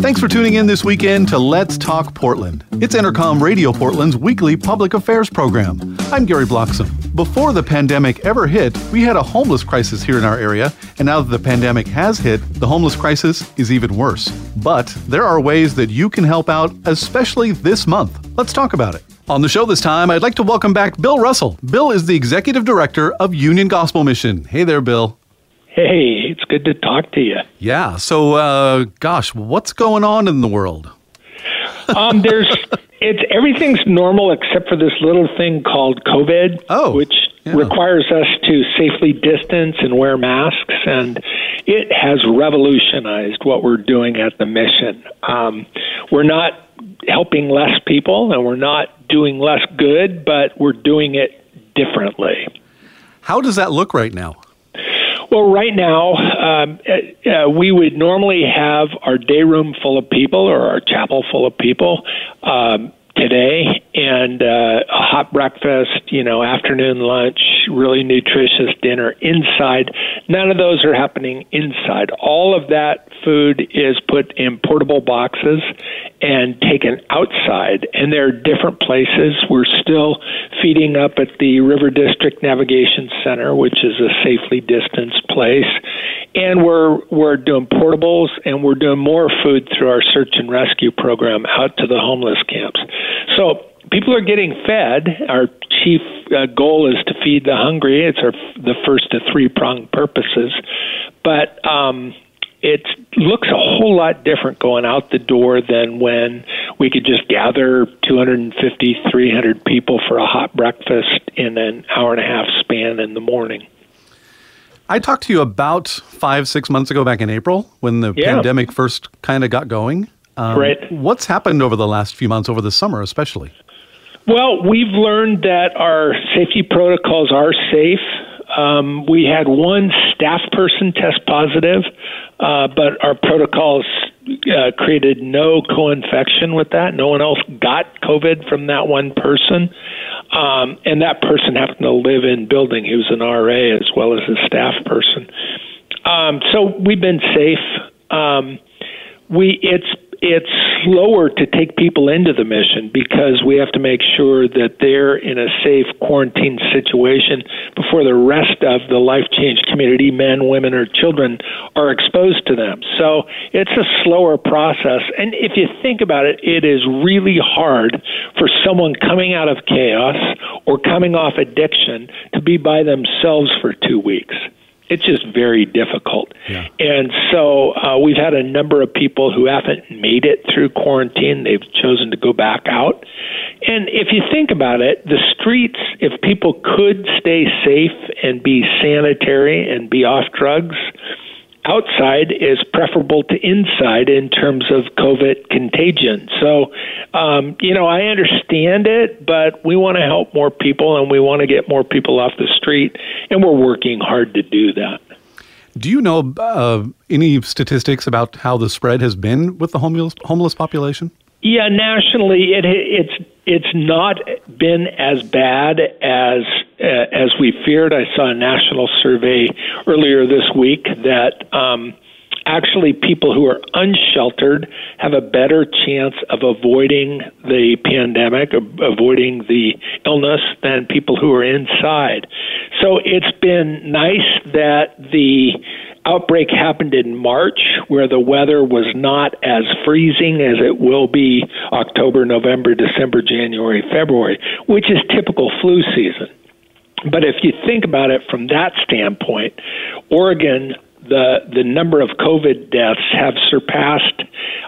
Thanks for tuning in this weekend to Let's Talk Portland. It's Entercom Radio Portland's weekly public affairs program. I'm Gary Bloxam. Before the pandemic ever hit, we had a homeless crisis here in our area, and now that the pandemic has hit, the homeless crisis is even worse. But there are ways that you can help out, especially this month. Let's talk about it. On the show this time, I'd like to welcome back Bill Russell. Bill is the executive director of Union Gospel Mission. Hey there, Bill. Hey, it's good to talk to you. Yeah. So, uh, gosh, what's going on in the world? Um, there's it's everything's normal except for this little thing called COVID, Oh, which yeah. requires us to safely distance and wear masks, and it has revolutionized what we're doing at the mission. Um, we're not helping less people, and we're not doing less good, but we're doing it differently. How does that look right now? Well, right now, um, uh, uh, we would normally have our day room full of people or our chapel full of people. Um, today, and uh, a hot breakfast, you know, afternoon lunch, really nutritious dinner inside. None of those are happening inside. All of that food is put in portable boxes and taken outside, and there are different places. We're still feeding up at the River District Navigation Center, which is a safely distanced place, and we're we're doing portables and we're doing more food through our search and rescue program out to the homeless camps. So people are getting fed. Our chief uh, goal is to feed the hungry. It's our the first of three pronged purposes, but. Um, it looks a whole lot different going out the door than when we could just gather 250, 300 people for a hot breakfast in an hour and a half span in the morning. I talked to you about five, six months ago back in April when the Yeah. pandemic first kind of got going. Um, Right. What's happened over the last few months, over the summer especially? Well, we've learned that our safety protocols are safe. Um, we had one staff person test positive, uh, but our protocols uh, created no co-infection with that. No one else got COVID from that one person, um, and that person happened to live in building. He was an RA as well as a staff person. Um, so we've been safe. Um, we it's it's slower to take people into the mission because we have to make sure that they're in a safe quarantine situation before the rest of the life change community, men, women, or children, are exposed to them. So it's a slower process. And if you think about it, it is really hard for someone coming out of chaos or coming off addiction to be by themselves for two weeks it's just very difficult. And so uh, we've had a number of people who haven't made it through quarantine. They've chosen to go back out. And if you think about it, the streets, if people could stay safe and be sanitary and be off drugs, outside is preferable to inside in terms of COVID contagion. So, um, you know, I understand it, but we want to help more people and we want to get more people off the street, and we're working hard to do that. Do you know uh, any statistics about how the spread has been with the homeless, homeless population? Yeah, nationally, it it's it's not been as bad as uh, as we feared. I saw a national survey earlier this week that um, actually people who are unsheltered have a better chance of avoiding the pandemic, avoiding the illness than people who are inside. So it's been nice that the outbreak happened in March, where the weather was not as freezing as it will be October, November, December, January, February, which is typical flu season. But if you think about it from that standpoint, Oregon the the number of COVID deaths have surpassed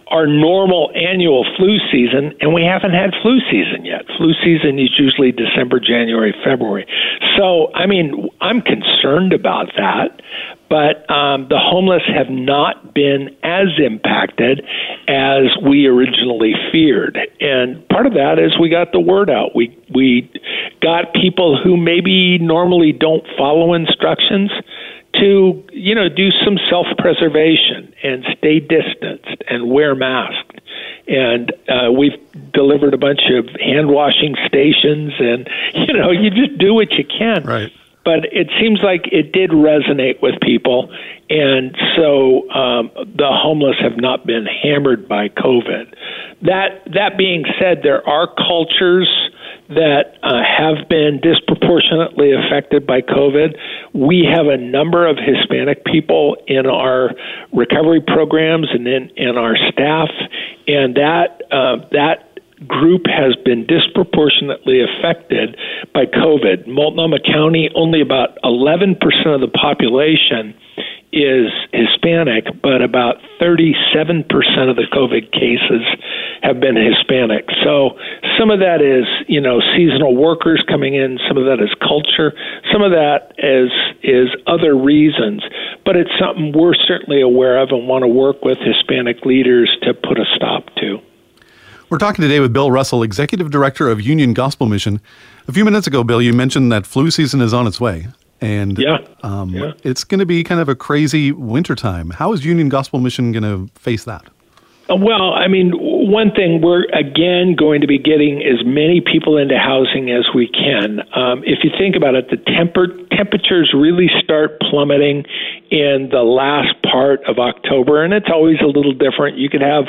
our normal annual flu season, and we haven't had flu season yet. Flu season is usually December, January, February. So, I mean, I'm concerned about that, but um, the homeless have not been as impacted as we originally feared, and part of that is we got the word out. We we got people who maybe normally don't follow instructions to you know do some self preservation and stay distanced and wear masks. And uh, we've delivered a bunch of hand washing stations and you know you just do what you can. Right. But it seems like it did resonate with people. And so um, the homeless have not been hammered by covid. That that being said there are cultures that uh, have been disproportionately affected by COVID. We have a number of Hispanic people in our recovery programs and in, in our staff, and that uh, that group has been disproportionately affected by COVID. Multnomah County, only about 11% of the population is Hispanic, but about 37% of the COVID cases have been Hispanic. So some of that is, you know, seasonal workers coming in, some of that is culture, some of that is is other reasons, but it's something we're certainly aware of and want to work with Hispanic leaders to put a stop to. We're talking today with Bill Russell, Executive Director of Union Gospel Mission. A few minutes ago, Bill, you mentioned that flu season is on its way and yeah, um, yeah. it's going to be kind of a crazy wintertime. How is Union Gospel Mission going to face that? Uh, well, I mean, one thing we're again going to be getting as many people into housing as we can. Um, if you think about it, the temper temperatures really start plummeting in the last part of October, and it's always a little different. You could have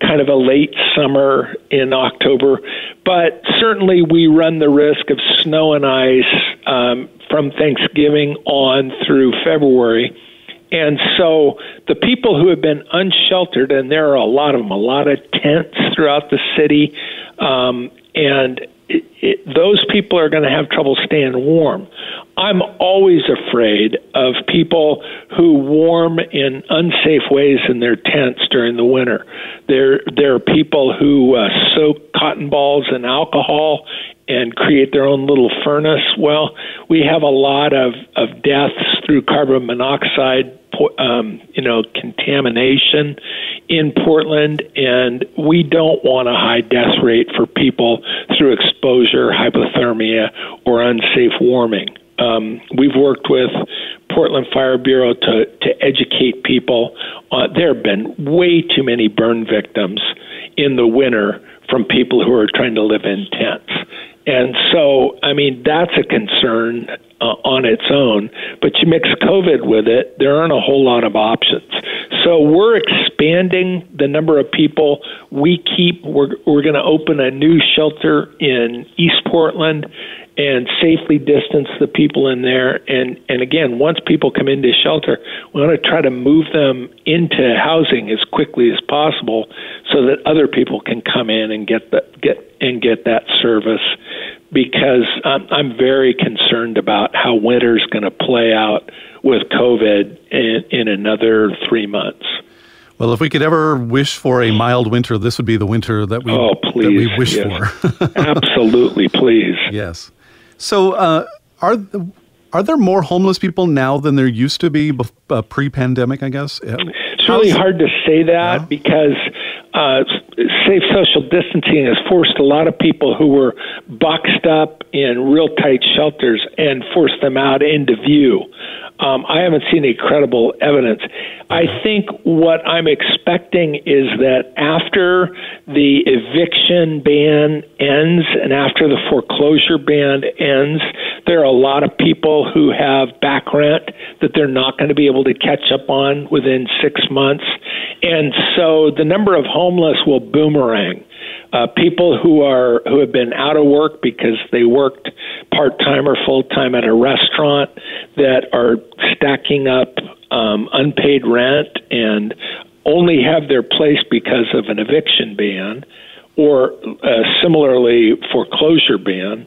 kind of a late summer in October, but certainly we run the risk of snow and ice um, from Thanksgiving on through February. And so the people who have been unsheltered, and there are a lot of them, a lot of tents throughout the city, um, and it, it, those people are going to have trouble staying warm. I'm always afraid of people who warm in unsafe ways in their tents during the winter. There, there are people who uh, soak cotton balls in alcohol and create their own little furnace. Well, we have a lot of, of deaths through carbon monoxide, um, you know, contamination in Portland, and we don't want a high death rate for people through exposure, hypothermia, or unsafe warming. Um, we've worked with Portland Fire Bureau to, to educate people. Uh, there have been way too many burn victims in the winter from people who are trying to live in tents. And so, I mean, that's a concern uh, on its own. But you mix COVID with it, there aren't a whole lot of options. So we're expanding the number of people we keep. We're, we're going to open a new shelter in East Portland and safely distance the people in there. And, and again, once people come into shelter, we want to try to move them into housing as quickly as possible so that other people can come in and get the, get and get that service because I'm, I'm very concerned about how winter's going to play out with COVID in, in another three months. Well, if we could ever wish for a mild winter, this would be the winter that we oh, please. That we wish yes. for. Absolutely, please. Yes. So, uh, are are there more homeless people now than there used to be uh, pre-pandemic? I guess it's really hard to say that yeah. because uh, safe social distancing has forced a lot of people who were boxed up in real tight shelters and force them out into view. Um, I haven't seen any credible evidence. I think what I'm expecting is that after the eviction ban ends and after the foreclosure ban ends, there are a lot of people who have back rent that they're not going to be able to catch up on within six months. And so the number of homeless will boomerang uh, people who are who have been out of work because they worked part time or full time at a restaurant that are stacking up um, unpaid rent and only have their place because of an eviction ban or uh, similarly foreclosure ban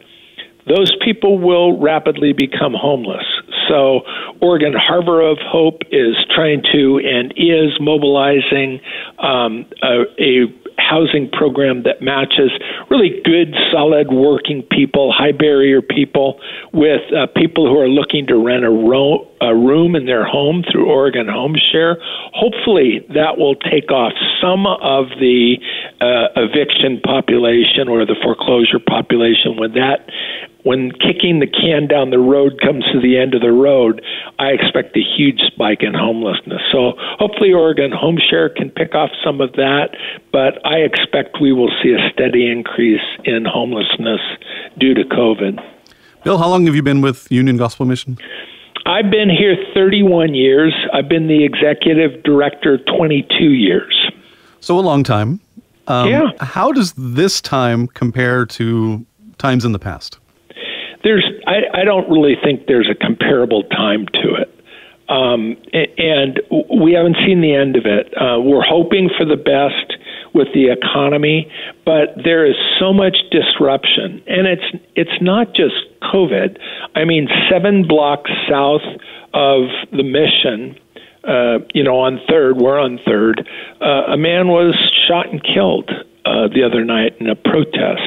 those people will rapidly become homeless. So, Oregon Harbor of Hope is trying to and is mobilizing um, a, a housing program that matches really good, solid working people, high barrier people, with uh, people who are looking to rent a, ro- a room in their home through Oregon Home Share. Hopefully, that will take off some of the uh, eviction population or the foreclosure population when that when kicking the can down the road comes to the end of the road, I expect a huge spike in homelessness. So hopefully, Oregon Home Share can pick off some of that, but I expect we will see a steady increase in homelessness due to COVID. Bill, how long have you been with Union Gospel Mission? I've been here 31 years. I've been the executive director 22 years. So a long time. Um, yeah. How does this time compare to times in the past? There's I, I don't really think there's a comparable time to it. Um, and we haven't seen the end of it. Uh, we're hoping for the best with the economy, but there is so much disruption, and it's it's not just COVID. I mean, seven blocks south of the mission, uh, you know, on Third, we're on Third. Uh, a man was shot and killed uh, the other night in a protest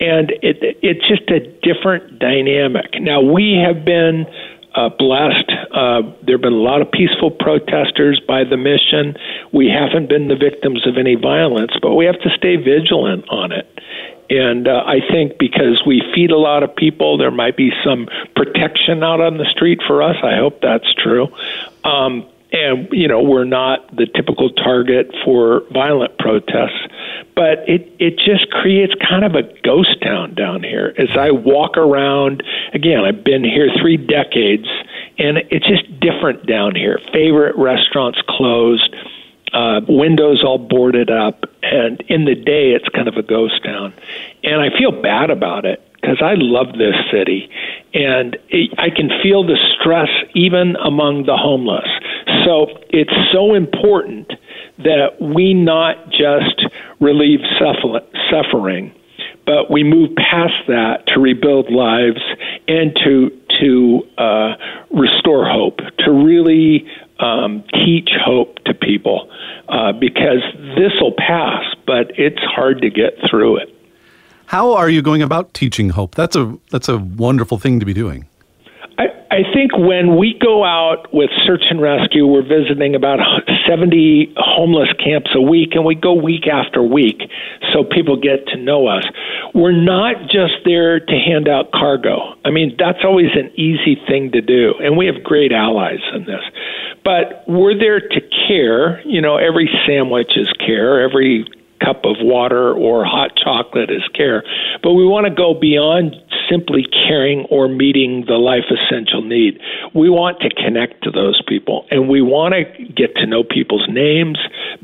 and it, it's just a different dynamic. Now we have been uh, blessed. Uh, there have been a lot of peaceful protesters by the mission. We haven't been the victims of any violence, but we have to stay vigilant on it. And uh, I think because we feed a lot of people, there might be some protection out on the street for us. I hope that's true. Um, and you know we're not the typical target for violent protests but it it just creates kind of a ghost town down here as i walk around again i've been here 3 decades and it's just different down here favorite restaurants closed uh, windows all boarded up, and in the day it's kind of a ghost town. And I feel bad about it because I love this city, and it, I can feel the stress even among the homeless. So it's so important that we not just relieve suffering, but we move past that to rebuild lives and to to uh, restore hope, to really um, teach hope to people, uh, because this will pass, but it's hard to get through it. How are you going about teaching hope? That's a that's a wonderful thing to be doing. I, think when we go out with search and rescue, we're visiting about 70 homeless camps a week, and we go week after week so people get to know us. We're not just there to hand out cargo. I mean, that's always an easy thing to do, and we have great allies in this. But we're there to care. You know, every sandwich is care, every cup of water or hot chocolate is care. But we want to go beyond simply caring or meeting the life essential need. We want to connect to those people and we want to get to know people's names,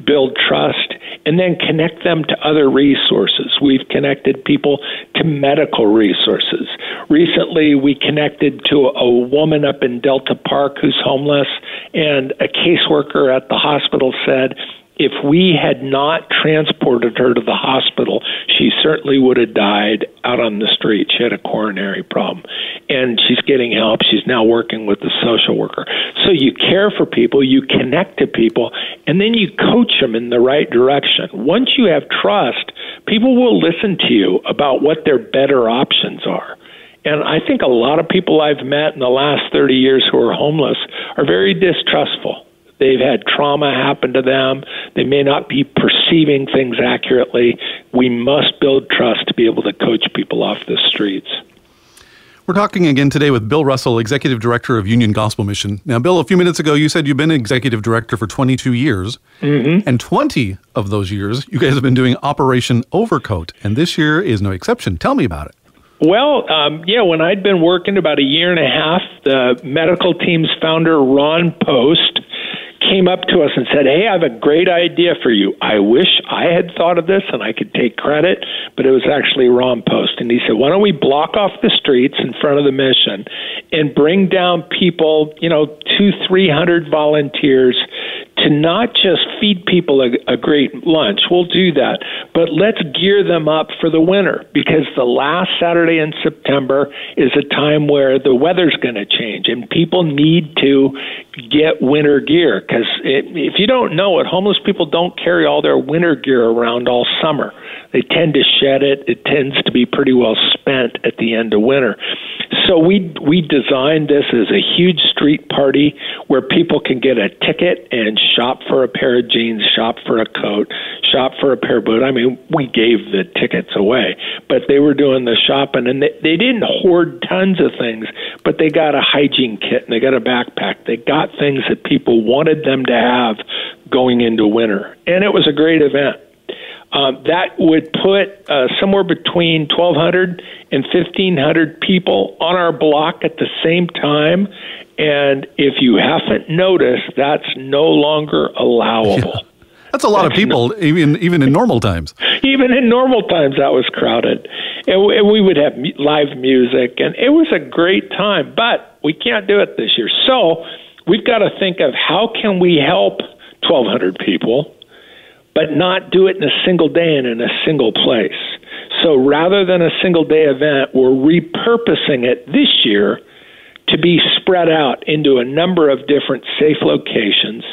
build trust, and then connect them to other resources. We've connected people to medical resources. Recently, we connected to a woman up in Delta Park who's homeless, and a caseworker at the hospital said, if we had not transported her to the hospital, she certainly would have died out on the street. She had a coronary problem. And she's getting help. She's now working with the social worker. So you care for people, you connect to people, and then you coach them in the right direction. Once you have trust, people will listen to you about what their better options are. And I think a lot of people I've met in the last 30 years who are homeless are very distrustful They've had trauma happen to them. They may not be perceiving things accurately. We must build trust to be able to coach people off the streets. We're talking again today with Bill Russell, Executive Director of Union Gospel Mission. Now, Bill, a few minutes ago, you said you've been Executive Director for 22 years. Mm-hmm. And 20 of those years, you guys have been doing Operation Overcoat. And this year is no exception. Tell me about it. Well, um, yeah, when I'd been working about a year and a half, the medical team's founder, Ron Post, came up to us and said, Hey, I have a great idea for you. I wish I had thought of this and I could take credit, but it was actually Ron Post. And he said, Why don't we block off the streets in front of the mission and bring down people, you know, two, three hundred volunteers to not just feed people a, a great lunch. We'll do that, but let's gear them up for the winter because the last Saturday in September is a time where the weather's going to change and people need to get winter gear because if you don't know it, homeless people don't carry all their winter gear around all summer. They tend to shed it. It tends to be pretty well spent at the end of winter. So we we designed this as a huge street party where people can get a ticket and shop for a pair of jeans, shop for a coat, shop for a pair of boots. I mean, we gave the tickets away, but they were doing the shopping and they, they didn't hoard tons of things, but they got a hygiene kit and they got a backpack. They got things that people wanted them to have going into winter. And it was a great event. Um, that would put uh, somewhere between 1,200 and 1,500 people on our block at the same time. And if you haven't noticed, that's no longer allowable. Yeah. That's a lot that's of people, no, even even in normal times. Even in normal times, that was crowded, and, and we would have live music, and it was a great time. But we can't do it this year, so we've got to think of how can we help 1,200 people but not do it in a single day and in a single place. So rather than a single day event, we're repurposing it this year to be spread out into a number of different safe locations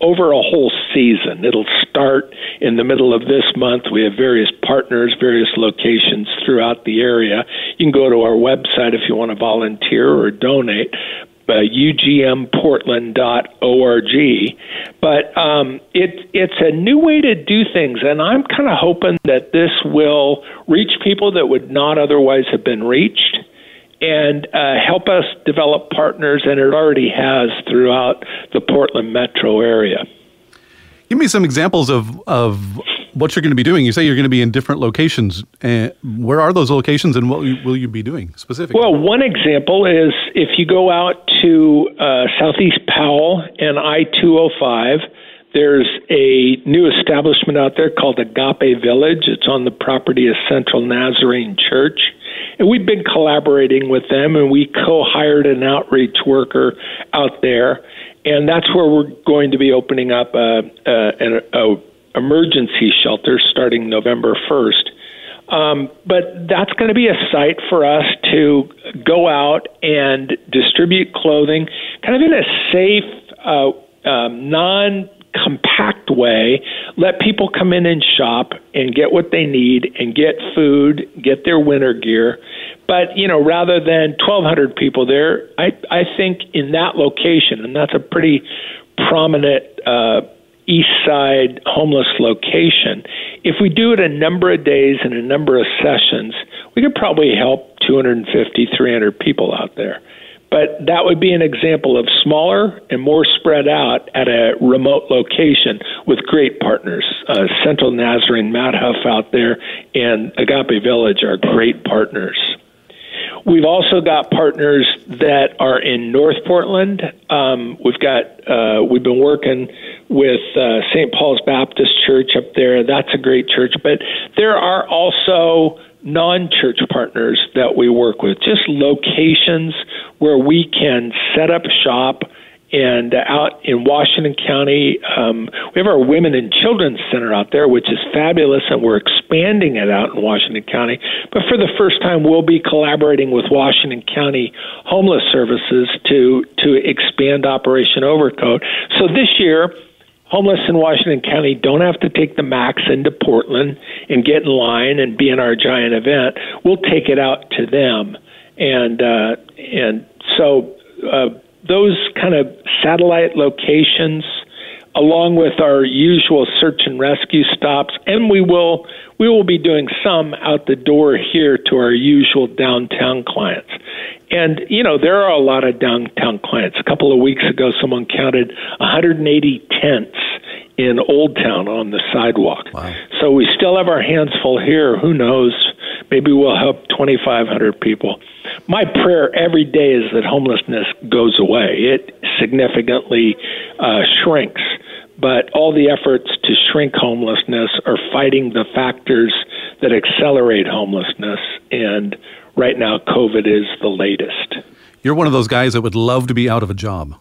over a whole season. It'll start in the middle of this month. We have various partners, various locations throughout the area. You can go to our website if you want to volunteer or donate uh, ugmportland.org. But um, it, it's a new way to do things, and I'm kind of hoping that this will reach people that would not otherwise have been reached and uh, help us develop partners, and it already has throughout the Portland metro area. Give me some examples of, of what you're going to be doing. You say you're going to be in different locations. Uh, where are those locations, and what will you be doing specifically? Well, one example is if you go out to uh, Southeast Powell and I 205. There's a new establishment out there called Agape Village. It's on the property of Central Nazarene Church. And we've been collaborating with them, and we co hired an outreach worker out there. And that's where we're going to be opening up a, a, a, a emergency shelter starting November 1st. Um, but that's going to be a site for us to go out and distribute clothing kind of in a safe, uh, um, non compact way. Let people come in and shop and get what they need and get food, get their winter gear. But you know, rather than 1,200 people there, I I think in that location, and that's a pretty prominent uh, east side homeless location, if we do it a number of days and a number of sessions, we could probably help 250, 300 people out there. But that would be an example of smaller and more spread out at a remote location with great partners. Uh, Central Nazarene, Matt Huff out there, and Agape Village are great partners. We've also got partners that are in North Portland. Um, we've got uh, we've been working with uh, St. Paul's Baptist Church up there. That's a great church, but there are also non-church partners that we work with, just locations where we can set up shop and out in Washington County, um, we have our Women and Children's Center out there, which is fabulous, and we're expanding it out in Washington County. But for the first time, we'll be collaborating with Washington County Homeless Services to to expand Operation Overcoat. So this year, homeless in Washington County don't have to take the max into Portland and get in line and be in our giant event. We'll take it out to them, and uh, and so. Uh, those kind of satellite locations along with our usual search and rescue stops, and we will we will be doing some out the door here to our usual downtown clients. And you know there are a lot of downtown clients. A couple of weeks ago, someone counted 180 tents in Old Town on the sidewalk. Wow. So we still have our hands full here. Who knows? Maybe we'll help 2,500 people. My prayer every day is that homelessness goes away. It significantly uh, shrinks, but all the efforts to shrink homelessness are fighting the factors that accelerate homelessness, and right now, COVID is the latest. You're one of those guys that would love to be out of a job.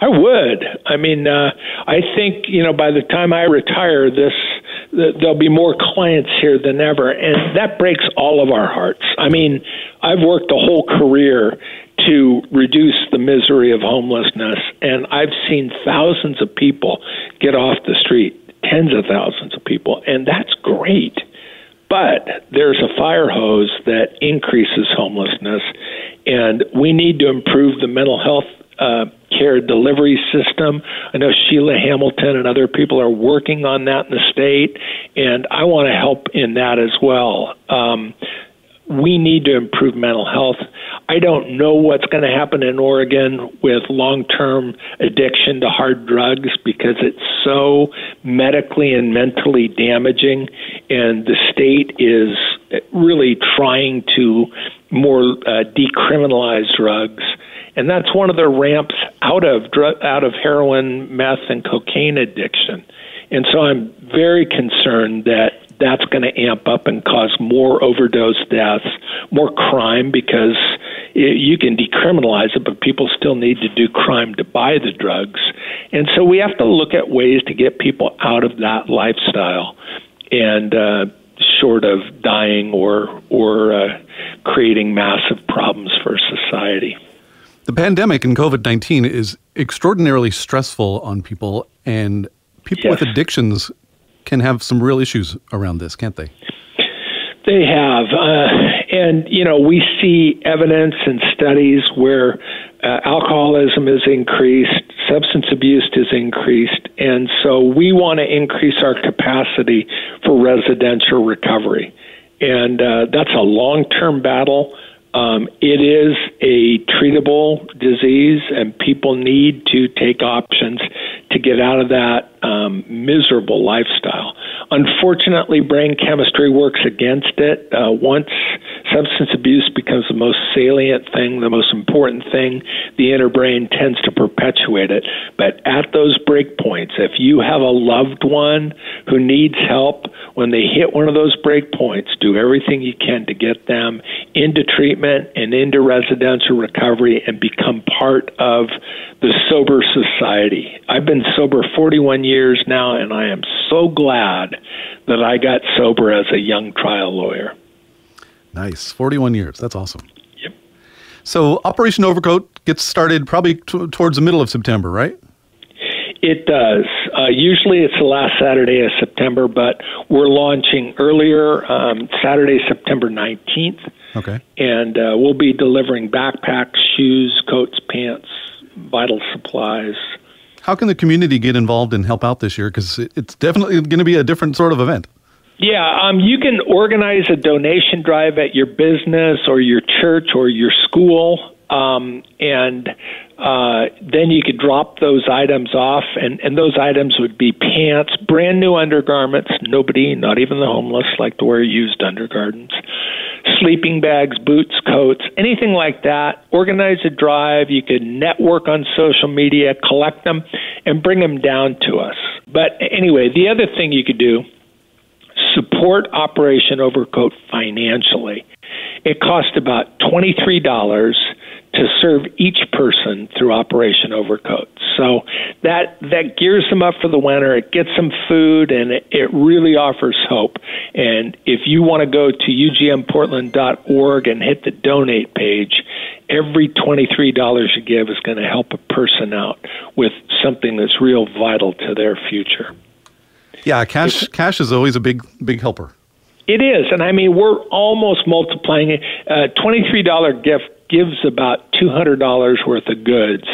I would. I mean, uh, I think you know by the time I retire, this there'll be more clients here than ever, and that breaks all of our hearts. I mean, I've worked a whole career to reduce the misery of homelessness, and I've seen thousands of people get off the street, tens of thousands of people, and that's great. But there's a fire hose that increases homelessness, and we need to improve the mental health uh, care delivery system. I know Sheila Hamilton and other people are working on that in the state, and I want to help in that as well. Um, we need to improve mental health. I don't know what's going to happen in Oregon with long term addiction to hard drugs because it's so medically and mentally damaging, and the state is really trying to more uh, decriminalize drugs and that's one of the ramps out of out of heroin, meth, and cocaine addiction. And so I'm very concerned that that's going to amp up and cause more overdose deaths, more crime because it, you can decriminalize it, but people still need to do crime to buy the drugs. And so we have to look at ways to get people out of that lifestyle and uh, short of dying or or uh, creating massive problems for society. The pandemic and COVID 19 is extraordinarily stressful on people, and people yes. with addictions can have some real issues around this, can't they? They have. Uh, and, you know, we see evidence and studies where uh, alcoholism is increased, substance abuse is increased, and so we want to increase our capacity for residential recovery. And uh, that's a long term battle. Um, it is a treatable disease, and people need to take options to get out of that um, miserable lifestyle. Unfortunately, brain chemistry works against it. Uh, once substance abuse becomes the most salient thing, the most important thing, the inner brain tends to perpetuate it. But at those break points, if you have a loved one who needs help, when they hit one of those break points, do everything you can to get them into treatment and into residential recovery and become part of the sober society. I've been sober 41 years now, and I am so glad that I got sober as a young trial lawyer. Nice. 41 years. That's awesome. Yep. So Operation Overcoat gets started probably t- towards the middle of September, right? It does. Uh, usually it's the last Saturday of September, but we're launching earlier, um, Saturday, September 19th. Okay. And uh, we'll be delivering backpacks, shoes, coats, pants, vital supplies. How can the community get involved and help out this year? Because it's definitely going to be a different sort of event. Yeah, um, you can organize a donation drive at your business or your church or your school, um, and uh, then you could drop those items off, and, and those items would be pants, brand new undergarments. Nobody, not even the homeless, like to wear used undergarments. Sleeping bags, boots, coats, anything like that. Organize a drive. You could network on social media, collect them, and bring them down to us. But anyway, the other thing you could do support Operation Overcoat financially. It cost about $23 to serve each person through Operation Overcoat. So that that gears them up for the winter. It gets them food, and it, it really offers hope. And if you want to go to ugmportland.org and hit the donate page, every twenty-three dollars you give is going to help a person out with something that's real vital to their future. Yeah, cash it's, cash is always a big big helper. It is, and I mean we're almost multiplying it. A twenty-three dollar gift gives about $200 worth of goods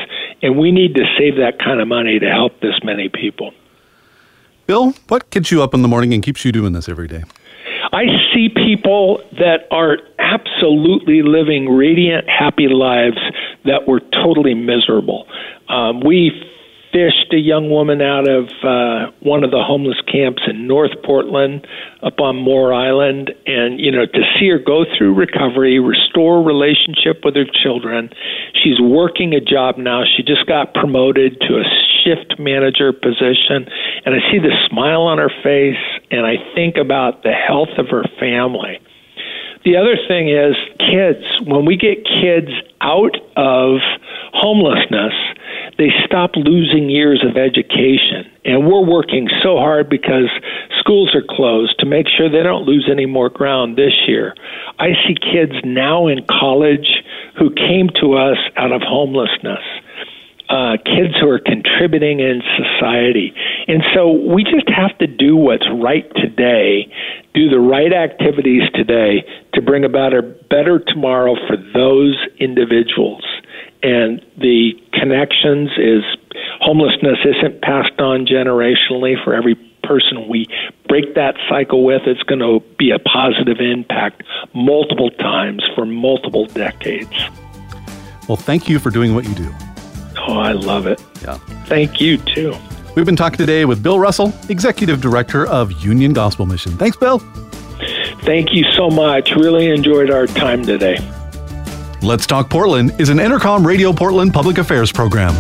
and we need to save that kind of money to help this many people. Bill, what gets you up in the morning and keeps you doing this every day? I see people that are absolutely living radiant, happy lives that were totally miserable. Um, we fished a young woman out of uh, one of the homeless camps in North Portland up on Moore Island. And, you know, to see her go through recovery, restore relationship with her children. She's working a job now. She just got promoted to a shift manager position. And I see the smile on her face, and I think about the health of her family. The other thing is kids. When we get kids out of homelessness, they stop losing years of education. And we're working so hard because schools are closed to make sure they don't lose any more ground this year. I see kids now in college who came to us out of homelessness. Uh, kids who are contributing in society. And so we just have to do what's right today, do the right activities today to bring about a better tomorrow for those individuals. And the connections is homelessness isn't passed on generationally for every person we break that cycle with. It's going to be a positive impact multiple times for multiple decades. Well thank you for doing what you do. Oh i love it. Yeah. Thank you too we've been talking today with bill russell executive director of union gospel mission. Thanks bill. Thank you so much. Really enjoyed our time today. Let's Talk Portland is an Entercom Radio Portland public affairs program.